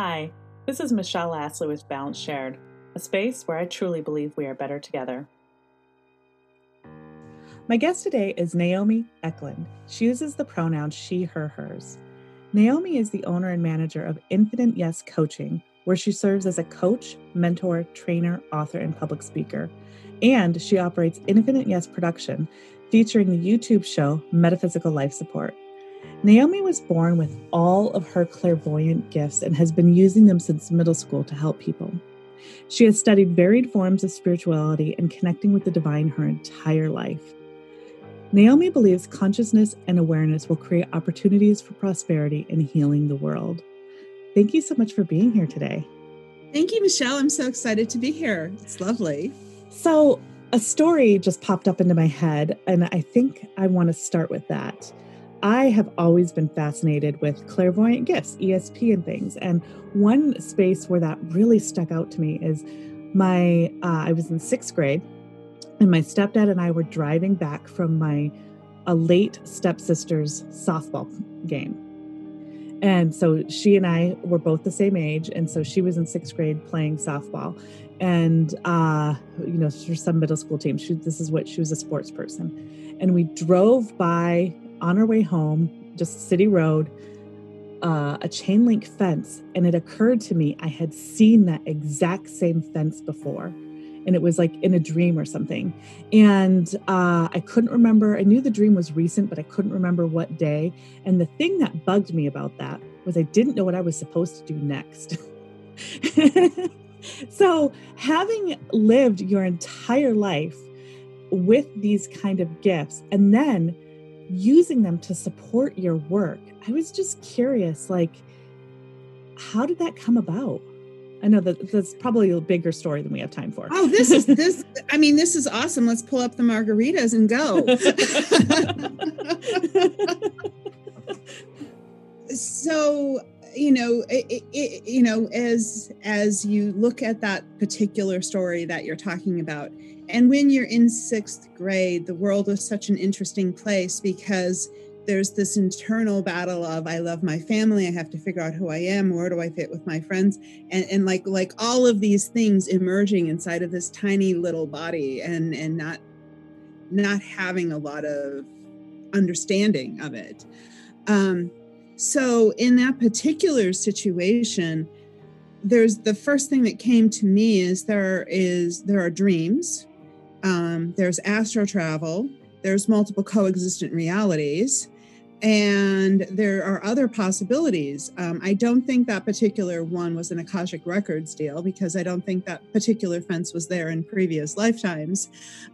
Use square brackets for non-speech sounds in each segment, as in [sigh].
Hi, this is Michelle Astley with Balance Shared, a space where I truly believe we are better together. My guest today is Naomi Eklund. She uses the pronouns she, her, hers. Naomi is the owner and manager of Infinite Yes Coaching, where she serves as a coach, mentor, trainer, author, and public speaker. And she operates Infinite Yes Production, featuring the YouTube show Metaphysical Life Support. Naomi was born with all of her clairvoyant gifts and has been using them since middle school to help people. She has studied varied forms of spirituality and connecting with the divine her entire life. Naomi believes consciousness and awareness will create opportunities for prosperity and healing the world. Thank you so much for being here today. Thank you, Michelle. I'm so excited to be here. It's lovely. So, a story just popped up into my head, and I think I want to start with that. I have always been fascinated with clairvoyant gifts, ESP, and things. And one space where that really stuck out to me is my, uh, I was in sixth grade, and my stepdad and I were driving back from my a late stepsister's softball game. And so she and I were both the same age. And so she was in sixth grade playing softball. And, uh, you know, for some middle school team, she, this is what she was a sports person. And we drove by on our way home, just city road, uh, a chain link fence. And it occurred to me I had seen that exact same fence before. And it was like in a dream or something. And uh, I couldn't remember, I knew the dream was recent, but I couldn't remember what day. And the thing that bugged me about that was I didn't know what I was supposed to do next. [laughs] so, having lived your entire life with these kind of gifts, and then using them to support your work. I was just curious, like, how did that come about? I know that that's probably a bigger story than we have time for. Oh, this is this. I mean, this is awesome. Let's pull up the margaritas and go. [laughs] so, you know, it, it, you know, as as you look at that particular story that you're talking about, and when you're in sixth grade, the world is such an interesting place because there's this internal battle of I love my family, I have to figure out who I am, where do I fit with my friends, and, and like like all of these things emerging inside of this tiny little body and and not not having a lot of understanding of it. Um, so in that particular situation, there's the first thing that came to me is there is there are dreams um, there's astro travel, there's multiple coexistent realities, and there are other possibilities. Um, I don't think that particular one was an Akashic Records deal because I don't think that particular fence was there in previous lifetimes.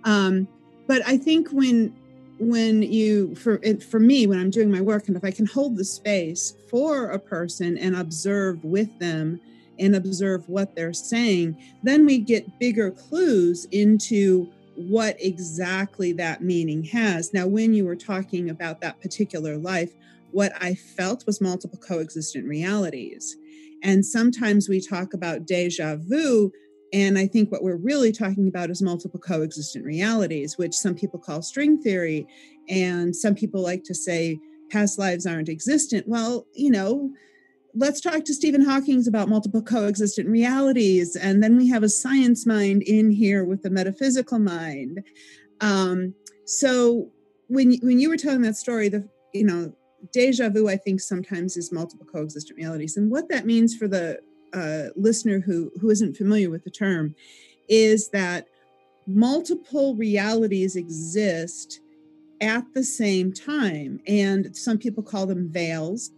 Um, but I think when when you for it, for me when I'm doing my work and if I can hold the space for a person and observe with them and observe what they're saying, then we get bigger clues into what exactly that meaning has. Now, when you were talking about that particular life, what I felt was multiple coexistent realities. And sometimes we talk about deja vu, and I think what we're really talking about is multiple coexistent realities, which some people call string theory. And some people like to say past lives aren't existent. Well, you know, let's talk to Stephen Hawking's about multiple coexistent realities. And then we have a science mind in here with the metaphysical mind. Um, so when, when you were telling that story, the, you know, deja vu, I think sometimes is multiple coexistent realities. And what that means for the uh, listener who, who isn't familiar with the term is that multiple realities exist at the same time. And some people call them veils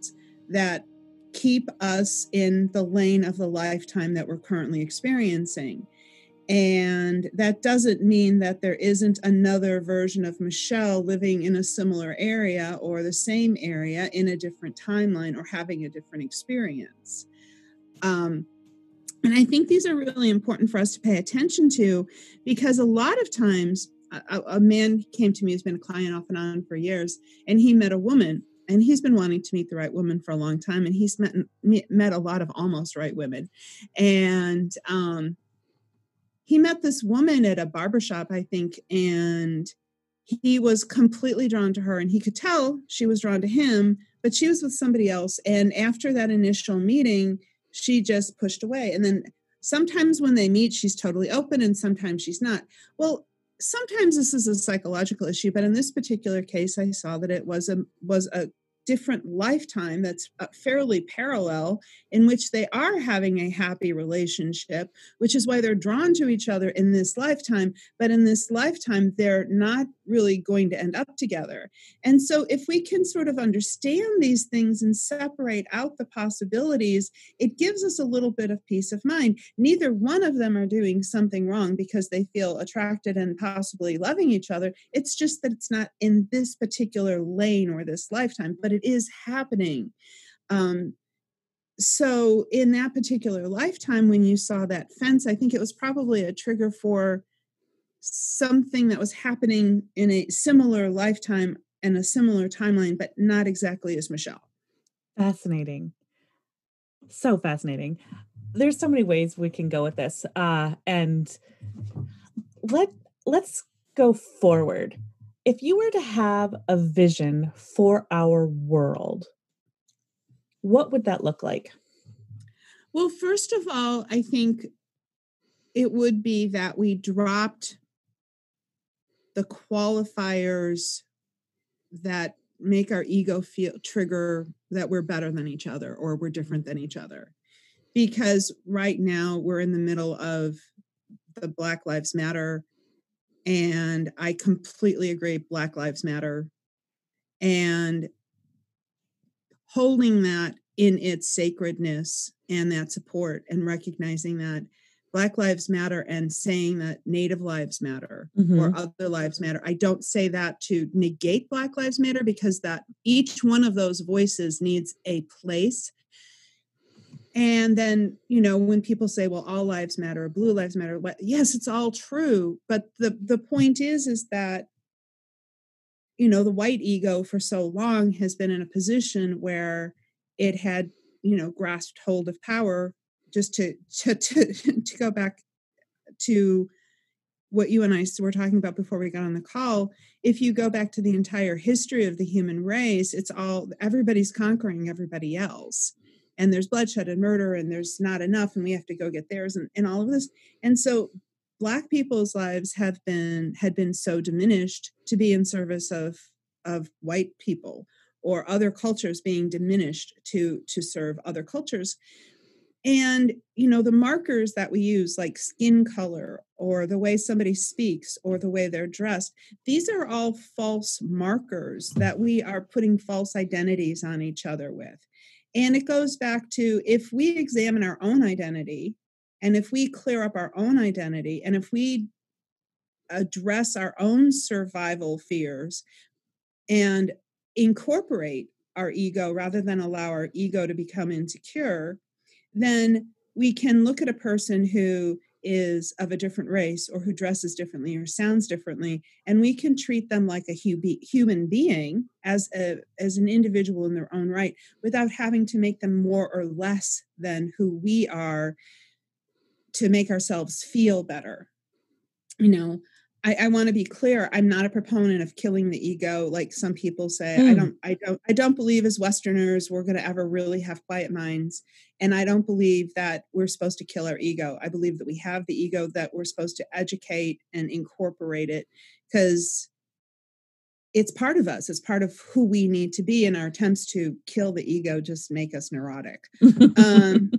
that keep us in the lane of the lifetime that we're currently experiencing. And that doesn't mean that there isn't another version of Michelle living in a similar area or the same area in a different timeline or having a different experience. Um, and I think these are really important for us to pay attention to because a lot of times a, a man came to me who's been a client off and on for years, and he met a woman and he's been wanting to meet the right woman for a long time and he's met met a lot of almost right women. And um, he met this woman at a barbershop i think and he was completely drawn to her and he could tell she was drawn to him but she was with somebody else. And after that initial meeting she just pushed away. And then sometimes when they meet she's totally open and sometimes she's not. Well sometimes this is a psychological issue but in this particular case i saw that it was a was a different lifetime that's uh, fairly parallel in which they are having a happy relationship which is why they're drawn to each other in this lifetime. But in this lifetime they're not really going to end up together. And so if we can sort of understand these things and separate out the possibilities it gives us a little bit of peace of mind. Neither one of them are doing something wrong because they feel attracted and possibly loving each other. It's just that it's not in this particular lane or this lifetime but it is happening. Um, so, in that particular lifetime, when you saw that fence, I think it was probably a trigger for something that was happening in a similar lifetime and a similar timeline, but not exactly as Michelle. Fascinating. So fascinating. There's so many ways we can go with this. Uh, and let let's go forward if you were to have a vision for our world, what would that look like? Well, first of all, I think it would be that we dropped the qualifiers that make our ego feel trigger that we're better than each other or we're different than each other. Because right now we're in the middle of the Black Lives Matter and I completely agree Black Lives Matter. And holding that in its sacredness and that support and recognizing that Black Lives Matter and saying that Native Lives Matter mm-hmm. or other lives matter. I don't say that to negate Black Lives Matter because that each one of those voices needs a place and then you know when people say well all lives matter blue lives matter what yes it's all true but the the point is is that you know the white ego for so long has been in a position where it had you know grasped hold of power just to to to, [laughs] to go back to what you and I were talking about before we got on the call, if you go back to the entire history of the human race, it's all everybody's conquering everybody else. And there's bloodshed and murder and there's not enough and we have to go get theirs and, and all of this. And so black people's lives have been had been so diminished to be in service of of white people or other cultures being diminished to to serve other cultures and you know the markers that we use like skin color or the way somebody speaks or the way they're dressed these are all false markers that we are putting false identities on each other with. And it goes back to if we examine our own identity and if we clear up our own identity and if we address our own survival fears and incorporate our ego rather than allow our ego to become insecure, then we can look at a person who is of a different race or who dresses differently or sounds differently and we can treat them like a human being as a as an individual in their own right without having to make them more or less than who we are to make ourselves feel better. You know I, I want to be clear. I'm not a proponent of killing the ego, like some people say. Mm. I hmm. don't. I don't. I don't believe as Westerners we're going to ever really have quiet minds, and I don't believe that we're supposed to kill our ego. I believe that we have the ego that we're supposed to educate and incorporate it because it's part of us. It's part of who we need to be. And our attempts to kill the ego just make us neurotic. [laughs] um,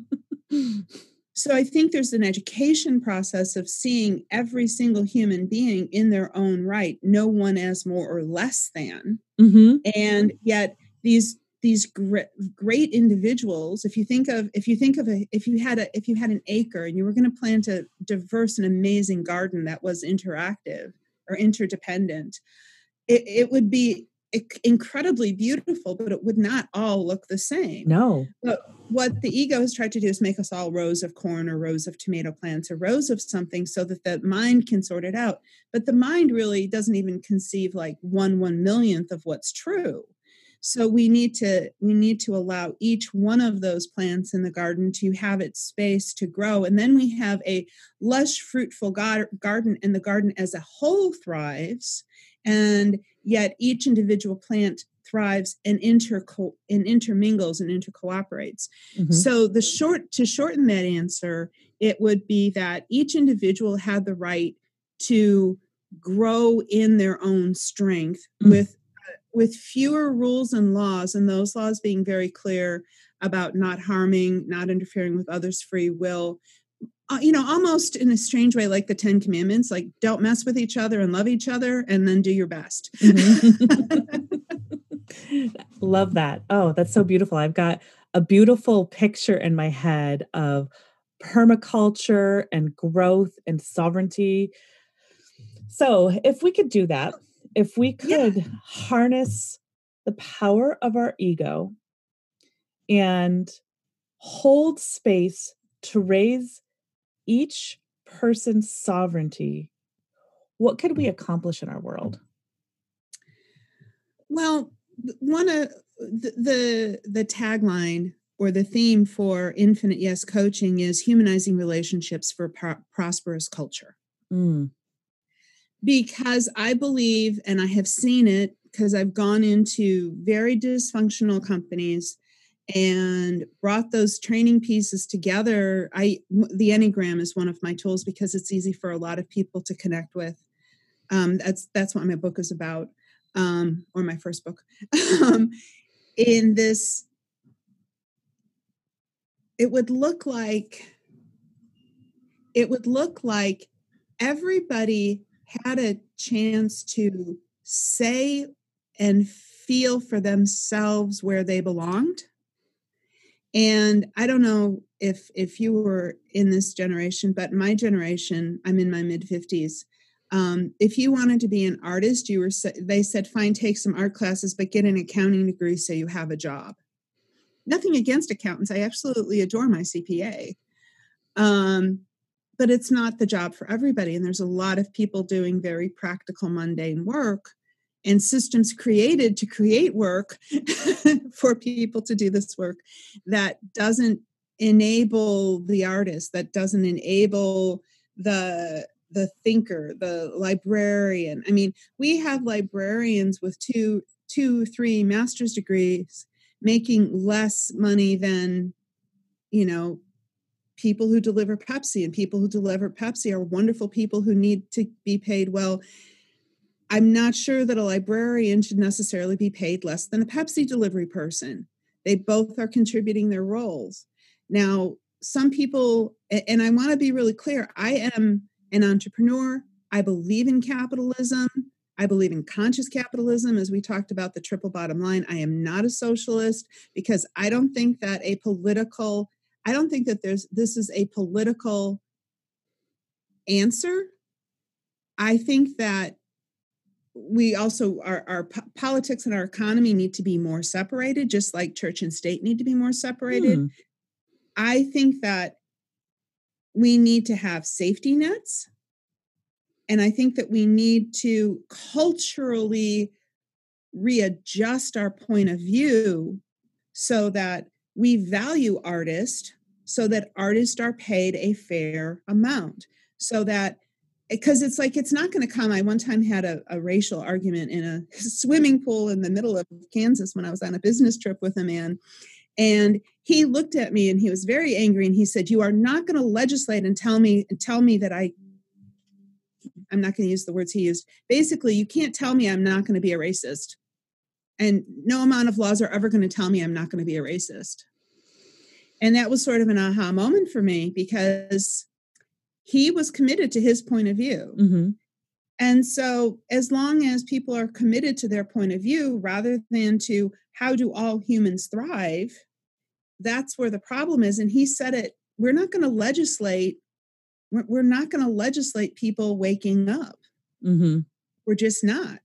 So I think there's an education process of seeing every single human being in their own right, no one as more or less than. Mm-hmm. And yet these these great, great individuals if you think of if you think of a if you had a if you had an acre and you were going to plant a diverse and amazing garden that was interactive or interdependent it, it would be incredibly beautiful, but it would not all look the same. No. But what the ego has tried to do is make us all rows of corn or rows of tomato plants or rows of something so that the mind can sort it out. But the mind really doesn't even conceive like one one millionth of what's true. So we need to we need to allow each one of those plants in the garden to have its space to grow, and then we have a lush, fruitful garden, and the garden as a whole thrives. And yet each individual plant thrives and inter and intermingles and intercooperates. Mm-hmm. So the short to shorten that answer, it would be that each individual had the right to grow in their own strength mm-hmm. with with fewer rules and laws and those laws being very clear about not harming not interfering with others free will uh, you know almost in a strange way like the 10 commandments like don't mess with each other and love each other and then do your best mm-hmm. [laughs] love that oh that's so beautiful i've got a beautiful picture in my head of permaculture and growth and sovereignty so, if we could do that, if we could yeah. harness the power of our ego and hold space to raise each person's sovereignty, what could we accomplish in our world? Well, one of the, the the tagline or the theme for Infinite Yes coaching is humanizing relationships for pro- prosperous culture. Mm because I believe, and I have seen it because I've gone into very dysfunctional companies and brought those training pieces together. I the Enneagram is one of my tools because it's easy for a lot of people to connect with. Um, that's that's what my book is about, um, or my first book. [laughs] um, in this, it would look like it would look like everybody had a chance to say and feel for themselves where they belonged and i don't know if if you were in this generation but my generation i'm in my mid 50s um, if you wanted to be an artist you were they said fine take some art classes but get an accounting degree so you have a job nothing against accountants i absolutely adore my cpa um, but it's not the job for everybody. And there's a lot of people doing very practical, mundane work and systems created to create work [laughs] for people to do this work that doesn't enable the artist, that doesn't enable the the thinker the librarian i mean we have librarians with two two three master's degrees making less money than you know people who deliver Pepsi and people who deliver Pepsi are wonderful people who need to be paid well. I'm not sure that a librarian should necessarily be paid less than a Pepsi delivery person. They both are contributing their roles. Now, some people, and I want to be really clear I am an entrepreneur. I believe in capitalism. I believe in conscious capitalism, as we talked about the triple bottom line. I am not a socialist because I don't think that a political I don't think that there's this is a political answer. I think that we also our, our politics and our economy need to be more separated, just like church and state need to be more separated. Hmm. I think that we need to have safety nets. And I think that we need to culturally readjust our point of view so that we value artists so that artists are paid a fair amount so that because it's like it's not going to come. I one time had a, a, racial argument in a [laughs] swimming pool in the middle of kansas when i was on a business trip with a man and he looked at me and he was very angry and he said you are not going to legislate and tell me and tell me that i i'm not going to use the words he used. Basically you can't tell me i'm not going to be a racist and no amount of laws are ever going to tell me i'm not going to be a racist. And that was sort of an aha moment for me because he was committed to his point of view. Mm-hmm. And so, as long as people are committed to their point of view rather than to how do all humans thrive, that's where the problem is. And he said it we're not going to legislate, we're, not going to legislate people waking up. Mm-hmm. We're just not.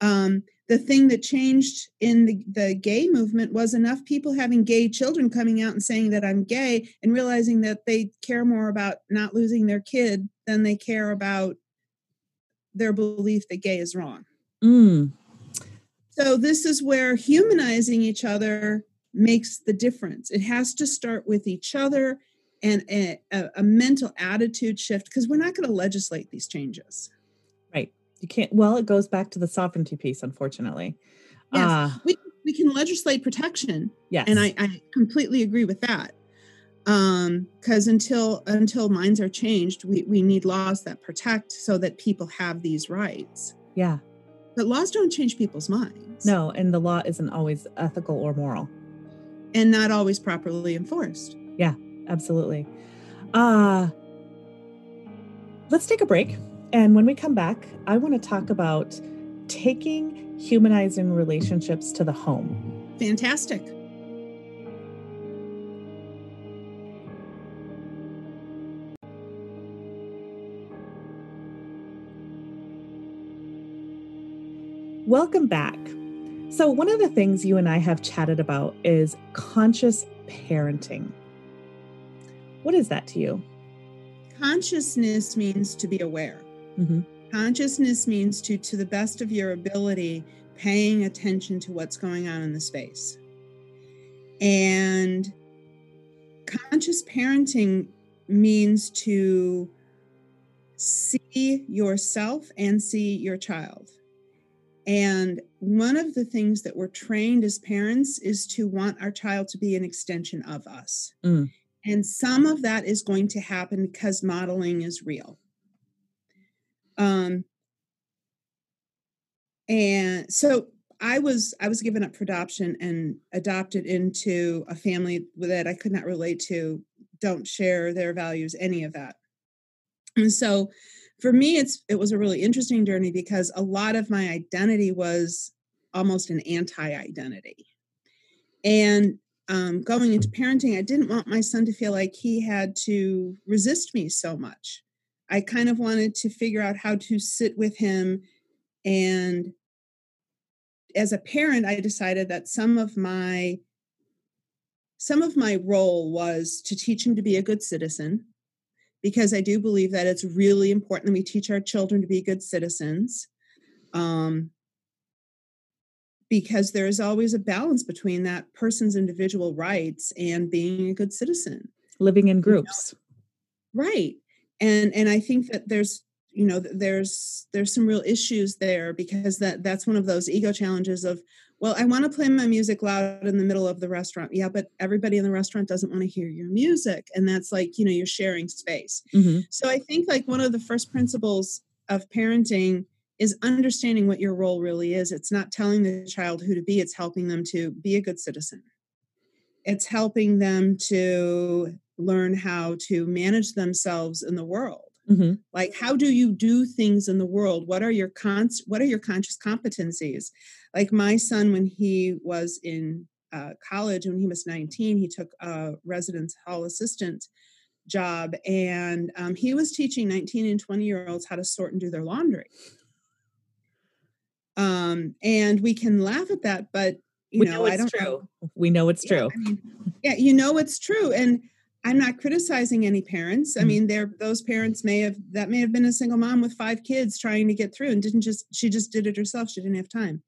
Um, the thing that changed in the, the gay movement was enough people having gay children coming out and saying that I'm gay and realizing that they care more about not losing their kid than they care about their belief that gay is wrong. Mm. So, this is where humanizing each other makes the difference. It has to start with each other and a, a, a mental attitude shift because we're not going to legislate these changes. You can't, well, it goes back to the sovereignty piece, unfortunately. Yes. Uh, we we can legislate protection. Yes. And I, I completely agree with that. Um, because until until minds are changed, we, we need laws that protect so that people have these rights. Yeah. But laws don't change people's minds. No, and the law isn't always ethical or moral. And not always properly enforced. Yeah, absolutely. Uh let's take a break. And when we come back, I want to talk about taking humanizing relationships to the home. Fantastic. Welcome back. So, one of the things you and I have chatted about is conscious parenting. What is that to you? Consciousness means to be aware. Mm-hmm. Consciousness means to, to the best of your ability, paying attention to what's going on in the space. And conscious parenting means to see yourself and see your child. And one of the things that we're trained as parents is to want our child to be an extension of us. Mm. And some of that is going to happen because modeling is real. Um, and so I was I was given up for adoption and adopted into a family that I could not relate to, don't share their values, any of that. And so for me it's it was a really interesting journey because a lot of my identity was almost an anti-identity. And um, going into parenting, I didn't want my son to feel like he had to resist me so much. I kind of wanted to figure out how to sit with him. And as a parent, I decided that some of my some of my role was to teach him to be a good citizen because I do believe that it's really important that we teach our children to be good citizens. Um, because there is always a balance between that person's individual rights and being a good citizen. Living in groups. You know? Right and and i think that there's you know there's there's some real issues there because that that's one of those ego challenges of well i want to play my music loud in the middle of the restaurant. Yeah but everybody in the restaurant doesn't want to hear your music and that's like you know you're sharing space. Mm-hmm. so i think like one of the first principles of parenting is understanding what your role really is. It's not telling the child who to be it's helping them to be a good citizen. It's helping them to learn how to manage themselves in the world mm-hmm. like how do you do things in the world what are your cons what are your conscious competencies like my son when he was in uh, college when he was 19 he took a residence hall assistant job and um, he was teaching 19 and 20 year olds how to sort and do their laundry um, and we can laugh at that but you we know, know I don't true. Know. We know it's true. I mean, yeah, you know it's true. And I'm not criticizing any parents. I mm-hmm. mean, there those parents may have that may have been a single mom with five kids trying to get through and didn't just she just did it herself. She didn't have time.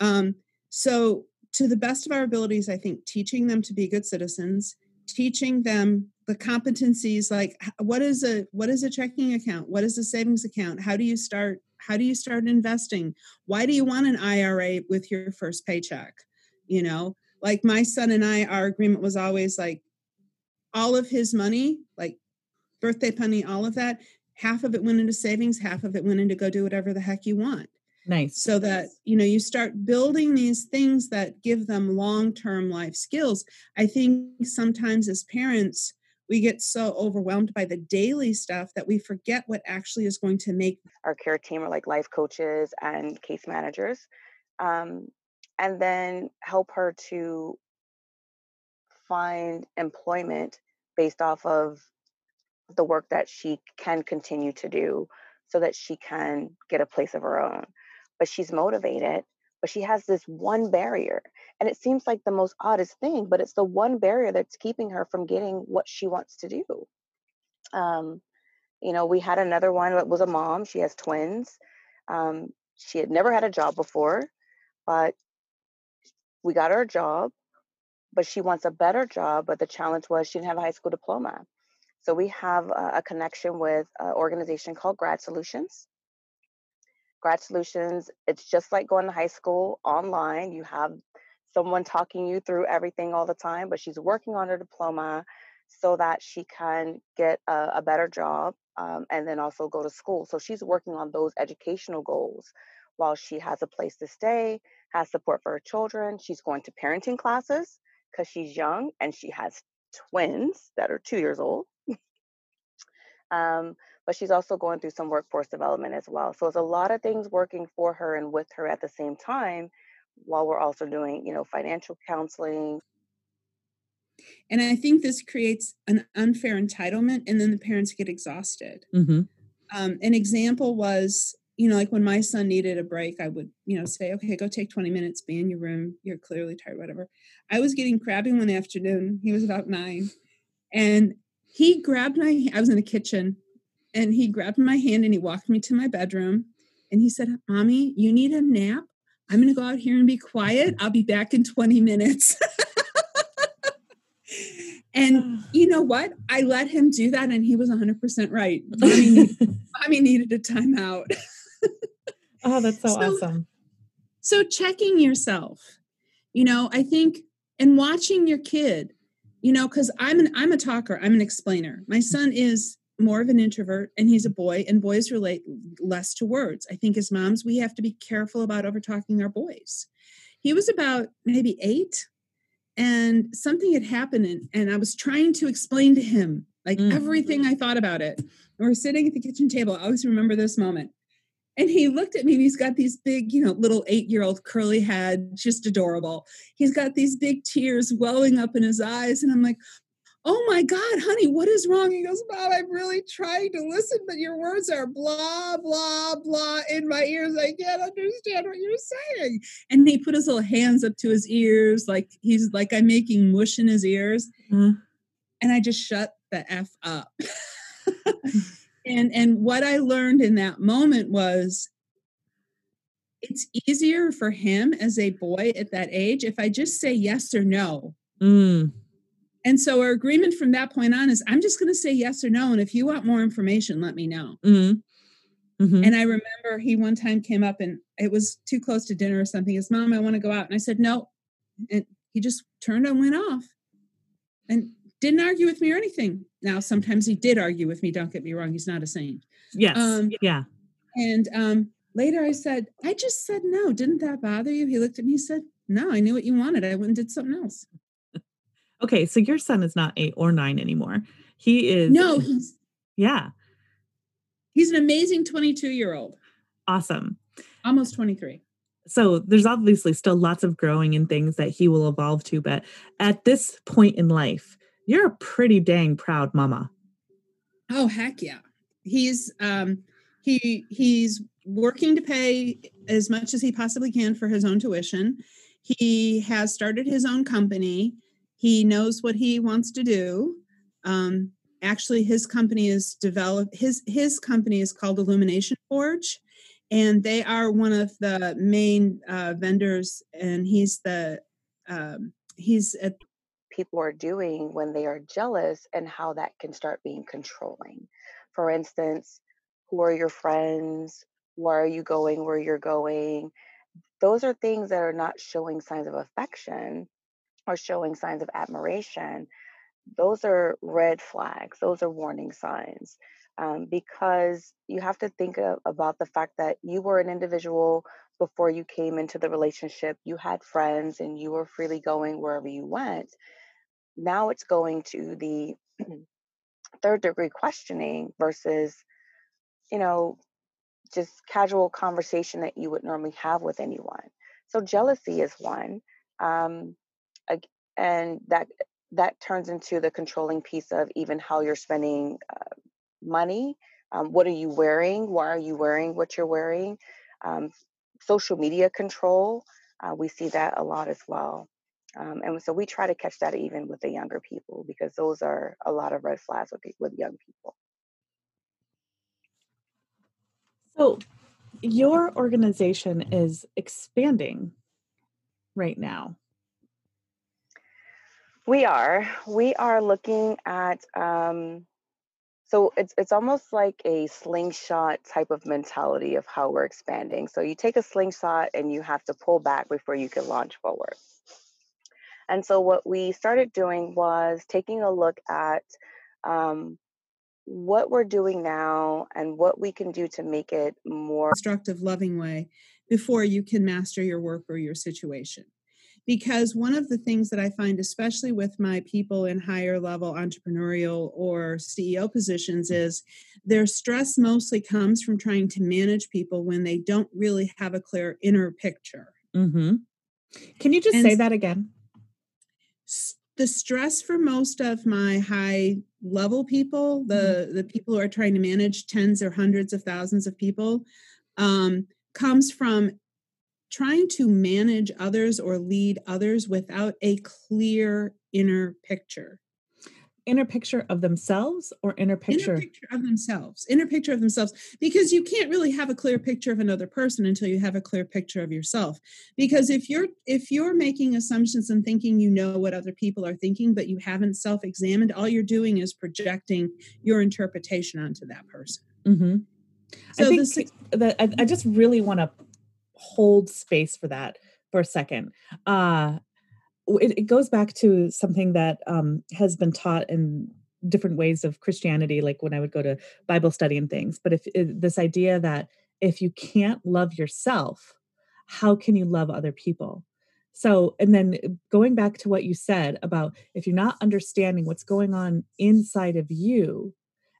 Um, so to the best of our abilities, I think teaching them to be good citizens, teaching them the competencies like what is a what is a checking account? What is a savings account? How do you start how do you start investing? Why do you want an IRA with your first paycheck? You know, like my son and I, our agreement was always like all of his money, like birthday money, all of that, half of it went into savings, half of it went into go do whatever the heck you want. Nice. So that, you know, you start building these things that give them long term life skills. I think sometimes as parents, we get so overwhelmed by the daily stuff that we forget what actually is going to make our care team are like life coaches and case managers um, and then help her to find employment based off of the work that she can continue to do so that she can get a place of her own. But she's motivated, but she has this one barrier. And it seems like the most oddest thing, but it's the one barrier that's keeping her from getting what she wants to do. Um, you know, we had another one that was a mom. She has twins. Um, she had never had a job before, but we got her a job but she wants a better job. But the challenge was she didn't have a high school diploma. So we have a, a connection with an organization called Grad Solutions. Grad Solutions, it's just like going to high school online. You have someone talking you through everything all the time, but she's working on her diploma so that she can get a, a better job um, and then also go to school. So she's working on those educational goals while she has a place to stay, has support for her children. She's going to parenting classes because she's young and she has twins that are two years old. um, but she's also going through some workforce development as well. So it's a lot of things working for her and with her at the same time while we're also doing, you know, financial counseling. And I think this creates an unfair entitlement, and then the parents get exhausted. Mm-hmm. Um, an example was, you know, like when my son needed a break, I would, you know, say, okay, go take 20 minutes, be in your room. You're clearly tired, whatever. I was getting crabby one afternoon. He was about nine. And he grabbed my, I was in the kitchen, and he grabbed my hand and he walked me to my bedroom. And he said, Mommy, you need a nap? I'm going to go out here and be quiet. I'll be back in 20 minutes. [laughs] and ah. you know what? I let him do that, and he was 100% right. [laughs] Mommy needed, mommy needed a timeout. Oh, that's so, so awesome. So, checking yourself, you know, I think, and watching your kid, you know, because I'm an I'm a talker, I'm an explainer. My son is more of an introvert and he's a boy and boys relate less to words i think as moms we have to be careful about over talking our boys he was about maybe eight and something had happened and, and i was trying to explain to him like mm. everything i thought about it and we're sitting at the kitchen table i always remember this moment and he looked at me and he's got these big, you know, little eight year old curly head, just adorable. He's got these big tears welling up in his eyes. And I'm like, oh my God, honey, what is wrong? He goes, Mom, I'm really trying to listen, but your words are blah, blah, blah in my ears. I can't understand what you're saying. And he put his little hands up to his ears, like he's like I'm making mush in his ears. Mm-hmm. And I just shut the F up. [laughs] and and what I learned in that moment was it's easier for him as a boy at that age if I just say yes or no. Mm and so our agreement from that point on is I'm just going to say yes or no. And if you want more information, let me know. Mm-hmm. Mm-hmm. And I remember he one time came up and it was too close to dinner or something. His mom, I want to go out. And I said, no. And he just turned and went off and didn't argue with me or anything. Now, sometimes he did argue with me. Don't get me wrong. He's not a saint. Yes. Um, yeah. And um, later I said, I just said no. Didn't that bother you? He looked at me, he said, no, I knew what you wanted. I went and did something else. [laughs] Okay, so your son is not eight or nine anymore. He is. No, he's. Yeah. He's an amazing 22 year old. Awesome. Almost 23. So there's obviously still lots of growing and things that he will evolve to. But at this point in life, you're a pretty dang proud mama. Oh, heck yeah. He's, um, he, he's working to pay as much as he possibly can for his own tuition. He has started his own company he knows what he wants to do. Um, actually, his company is developed. His his company is called Illumination Forge, and they are one of the main uh, vendors. And he's the um, he's at people are doing when they are jealous and how that can start being controlling. For instance, who are your friends? Where are you going? Where you're going? Those are things that are not showing signs of affection or showing signs of admiration, those are red flags, those are warning signs. Um, because you have to think of, about the fact that you were an individual before you came into the relationship, you had friends and you were freely going wherever you went. Now it's going to the [clears throat] third degree questioning versus, you know, just casual conversation that you would normally have with anyone. So jealousy is one. Um, and that that turns into the controlling piece of even how you're spending uh, money um, what are you wearing why are you wearing what you're wearing um, social media control uh, we see that a lot as well um, and so we try to catch that even with the younger people because those are a lot of red flags with, with young people so your organization is expanding right now we are. We are looking at. Um, so it's it's almost like a slingshot type of mentality of how we're expanding. So you take a slingshot and you have to pull back before you can launch forward. And so what we started doing was taking a look at um, what we're doing now and what we can do to make it more constructive, loving way before you can master your work or your situation because one of the things that I find, especially with my people in higher level entrepreneurial or CEO positions, is their stress mostly comes from trying to manage people when they don't really have a clear inner picture. Mm-hmm. Can you just and say that again? The stress for most of my high level people, the, mm-hmm. the people who are trying to manage tens or hundreds of thousands of people, um, comes from trying to manage others or lead others without a clear inner picture inner picture of themselves or inner picture? inner picture of themselves inner picture of themselves because you can't really have a clear picture of another person until you have a clear picture of yourself because if you're if you're making assumptions and thinking you know what other people are thinking but you haven't self-examined all you're doing is projecting your interpretation onto that person mm-hmm. so I think this, that I, I just really want to hold space for that for a second. Uh, it, it goes back to something that um, has been taught in different ways of Christianity, like when I would go to Bible study and things. But if it, this idea that if you can't love yourself, how can you love other people? So, and then going back to what you said about if you're not understanding what's going on inside of you,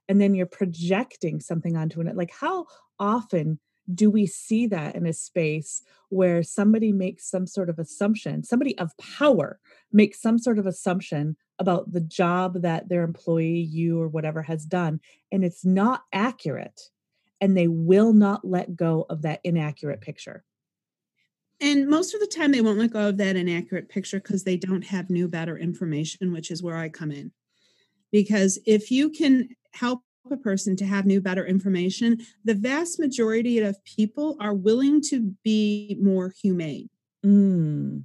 and then you're projecting something onto it, like how often do we see that in a space where somebody makes some sort of assumption, somebody of power makes some sort of assumption about the job that their employee, you or whatever, has done, and it's not accurate, and they will not let go of that inaccurate picture? And most of the time, they won't let go of that inaccurate picture because they don't have new, better information, which is where I come in. Because if you can help a person to have new, better information, the vast majority of people are willing to be more humane. Mm.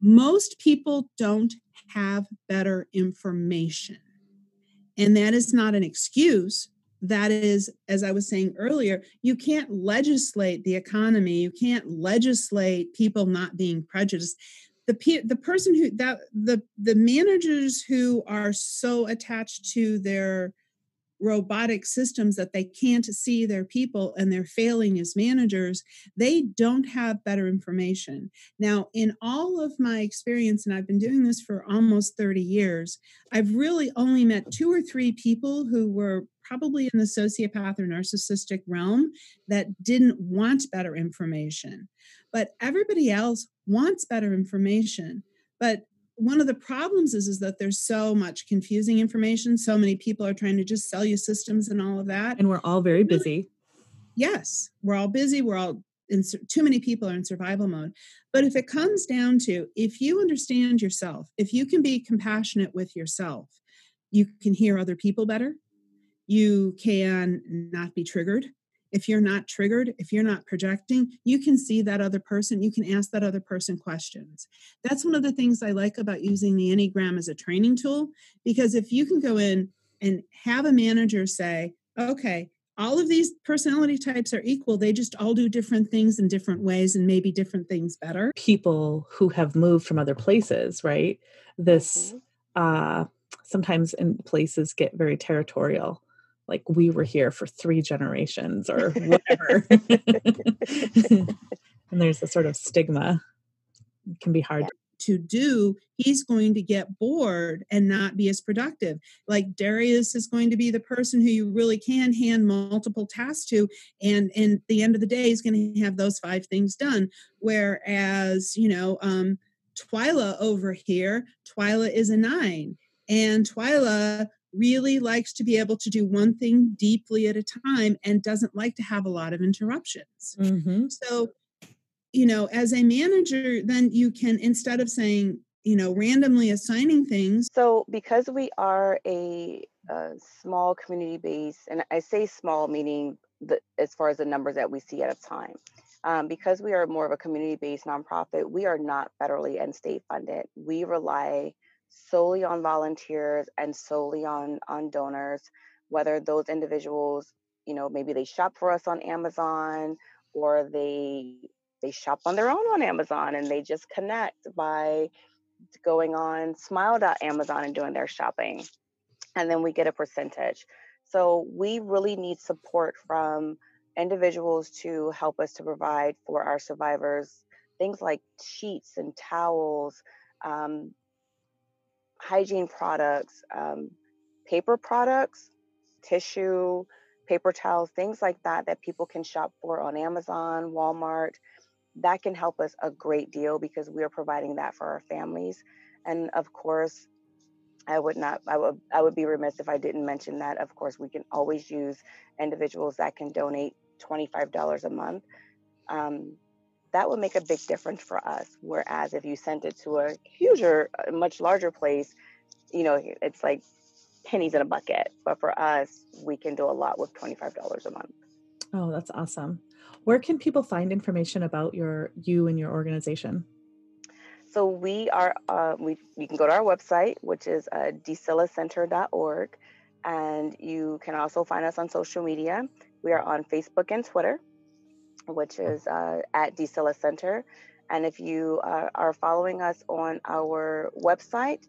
Most people don't have better information. And that is not an excuse. That is, as I was saying earlier, you can't legislate the economy. You can't legislate people not being prejudiced the the person who that the the managers who are so attached to their robotic systems that they can't see their people and they're failing as managers, they don't have better information. Now, in all of my experience, and I've been doing this for almost 30 years, I've really only met two or three people who were probably in the sociopath or narcissistic realm that didn't want better information. But everybody else wants better information. But one of the problems is is that there's so much confusing information. So many people are trying to just sell you systems and all of that. And we're all very busy. Yes we're all busy. We're all in too many people are in survival mode. But if it comes down to if you understand yourself if you can be compassionate with yourself you can hear other people better. You can not be triggered if you're not triggered, if you're not projecting, you can see that other person, you can ask that other person questions. That's one of the things I like about using the Enneagram as a training tool, because if you can go in and have a manager say, okay, all of these personality types are equal. They just all do different things in different ways and maybe different things better. People who have moved from other places, right? This mm-hmm. uh sometimes in places get very territorial like we were here for three generations or [laughs] whatever. [laughs] and there's a sort of stigma. It can be hard to do, he's going to get bored and not be as productive. Like Darius is going to be the person who you really can hand multiple tasks to, and and the end of the day, he's going to have those five things done. Whereas, you know, um, Twyla over here, Twyla is a nine, and Twyla really likes to be able to do one thing deeply at a time and doesn't like to have a lot of interruptions. Mm-hmm. So, you know, as a manager, then you can, instead of saying, you know, randomly assigning things. So, because we are a, a small community base, and I say small meaning the, as far as the numbers that we see at a time, um, because we are more of a community based nonprofit, we are not federally and state funded. We rely solely on volunteers and solely on on donors whether those individuals, you know, maybe they shop for us on Amazon or they they shop on their own on Amazon and they just connect by going on smile.amazon and doing their shopping. And then we get a percentage. So we really need support from individuals to help us to provide for our survivors things like sheets and towels, um, hygiene products, um, paper products, tissue, paper towels, things like that that people can shop for on Amazon, Walmart. That can help us a great deal because we are providing that for our families. And of course, I would not I would I would be remiss if I didn't mention that of course we can always use individuals that can donate $25 a month. Um, that would make a big difference for us. Whereas if you sent it to a huger, much larger place, you know, it's like pennies in a bucket. But for us, we can do a lot with $25 a month. Oh, that's awesome. Where can people find information about your you and your organization? So we are uh, we you can go to our website, which is uh, dcillacenter.org, and you can also find us on social media. We are on Facebook and Twitter which is uh, at DCILA Center. And if you uh, are following us on our website,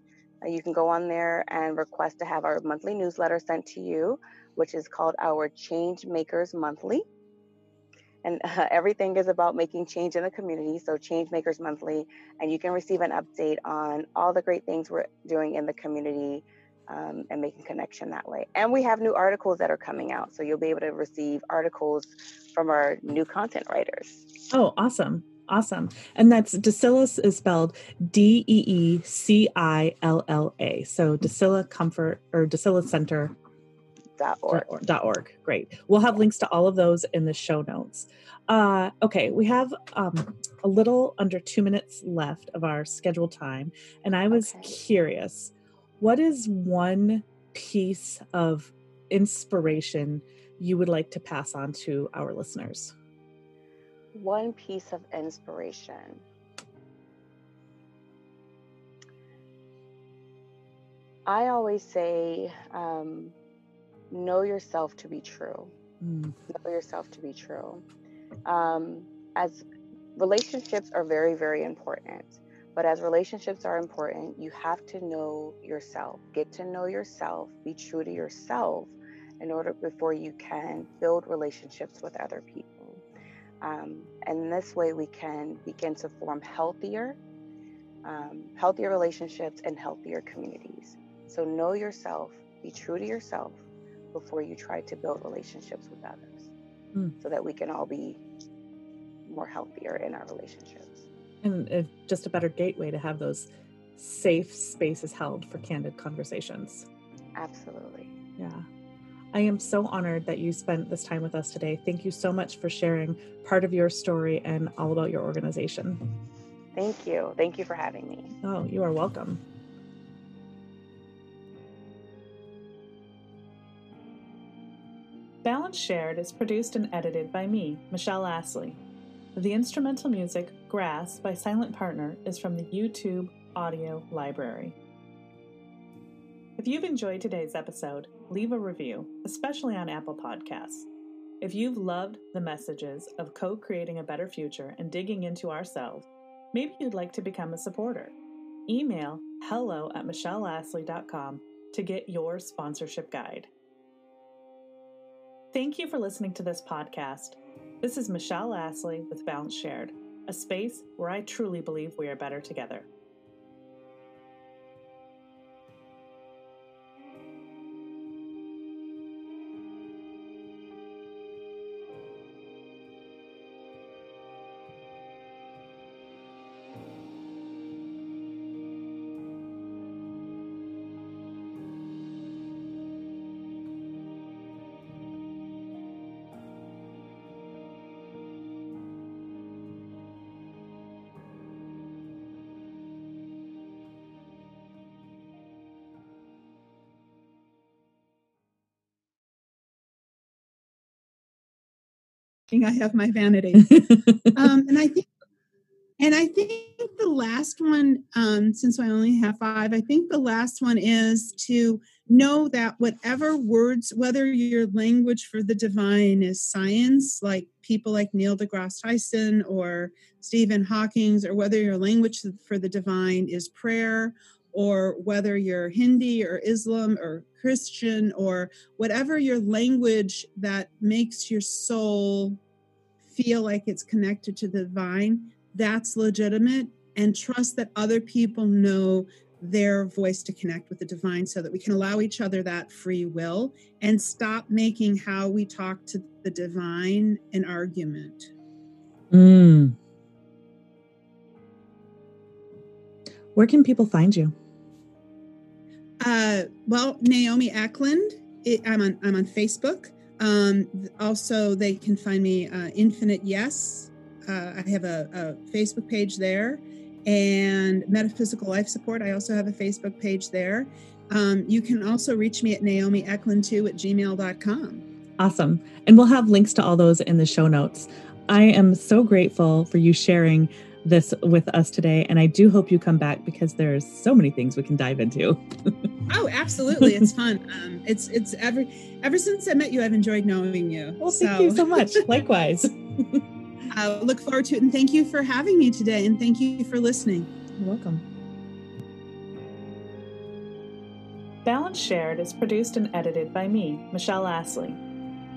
uh, you can go on there and request to have our monthly newsletter sent to you, which is called our Change Makers Monthly. And [laughs] uh, everything is about making change in the community. So, Change Makers Monthly, and you can receive an update on all the great things we're doing in the community um, and making connection that way. And we have new articles that are coming out, so you'll be able to receive articles from our new content writers. Oh, awesome! Awesome. And that's DeCilla is spelled D E E C I L L A. So DeCilla Comfort or DeCilla Center. Dot org. dot org. Great. We'll have links to all of those in the show notes. Uh, okay, we have um, a little under two minutes left of our scheduled time, and I was okay. curious what is one piece of inspiration you would like to pass on to our listeners? One piece of inspiration. I always say, um, know yourself to be true. Mm. Know yourself to be true. Um, as relationships are very, very important. But as relationships are important, you have to know yourself. Get to know yourself, be true to yourself in order before you can build relationships with other people. Um, and this way we can begin to form healthier, um, healthier relationships and healthier communities. So know yourself, be true to yourself before you try to build relationships with others mm. so that we can all be more healthier in our relationships and just a better gateway to have those safe spaces held for candid conversations. Absolutely. Yeah. I am so honored that you spent this time with us today. Thank you so much for sharing part of your story and all about your organization. Thank you. Thank you for having me. Oh, you are welcome. Balance Shared is produced and edited by me, Michelle Astley. The instrumental music, Grass by Silent Partner, is from the YouTube Audio Library. If you've enjoyed today's episode, leave a review, especially on Apple Podcasts. If you've loved the messages of co creating a better future and digging into ourselves, maybe you'd like to become a supporter. Email hello at michelleastley.com to get your sponsorship guide. Thank you for listening to this podcast. This is Michelle Astley with Balance Shared, a space where I truly believe we are better together. I have my vanity. [laughs] um, and I think, and I think the last one, um, since I only have five, I think the last one is to know that whatever words, whether your language for the divine is science, like people like Neil deGrasse Tyson or Stephen Hawking's, or whether your language for the divine is prayer, or whether you're Hindi or Islam or Christian, or whatever your language that makes your soul feel like it's connected to the divine, that's legitimate. And trust that other people know their voice to connect with the divine so that we can allow each other that free will and stop making how we talk to the divine an argument. Mm. Where can people find you? Uh, well, Naomi Eklund. It, I'm on. I'm on Facebook. Um, also, they can find me uh, Infinite Yes. Uh, I have a, a Facebook page there and Metaphysical Life Support. I also have a Facebook page there. Um, you can also reach me at Naomi Eklund2 at gmail.com. Awesome. And we'll have links to all those in the show notes. I am so grateful for you sharing this with us today. And I do hope you come back because there's so many things we can dive into. [laughs] oh, absolutely. It's fun. Um, it's, it's every, ever since I met you, I've enjoyed knowing you. Well, thank so. you so much. [laughs] Likewise. I look forward to it. And thank you for having me today. And thank you for listening. You're welcome. Balance Shared is produced and edited by me, Michelle Astley.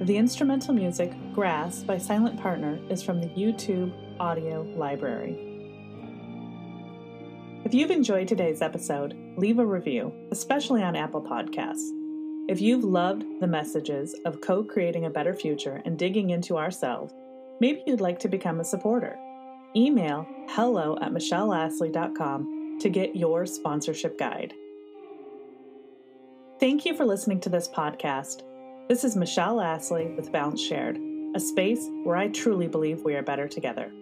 The instrumental music, Grass by Silent Partner, is from the YouTube Audio Library. If you've enjoyed today's episode, leave a review, especially on Apple Podcasts. If you've loved the messages of co creating a better future and digging into ourselves, Maybe you'd like to become a supporter. Email hello at michelleastley.com to get your sponsorship guide. Thank you for listening to this podcast. This is Michelle Astley with Balance Shared, a space where I truly believe we are better together.